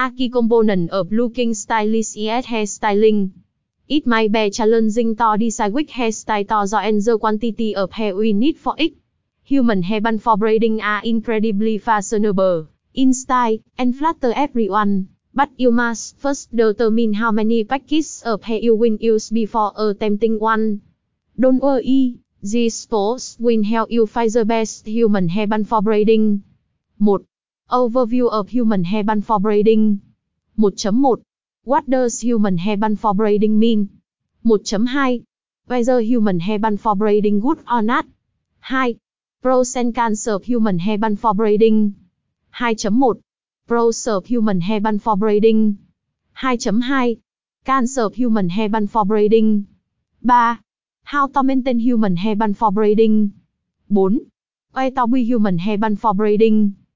A key component of looking stylish is hairstyling. It may be challenging to decide which hairstyle to use and the quantity of hair we need for it. Human hairband for braiding are incredibly fashionable, in style, and flatter everyone. But you must first determine how many packages of hair you will use before attempting one. Don't worry, these posts will help you find the best human hairband for braiding. 1. Overview of human hairband for braiding. 1.1 What does human hairband for braiding mean? 1.2 Whether human hairband for braiding good or not? 2. Pros and cons of human hairband for braiding. 2.1 Pros of human hairband for braiding. 2.2 Cons of human hairband for braiding. 3. How to maintain human hairband for braiding. 4. Where to be human hairband for braiding.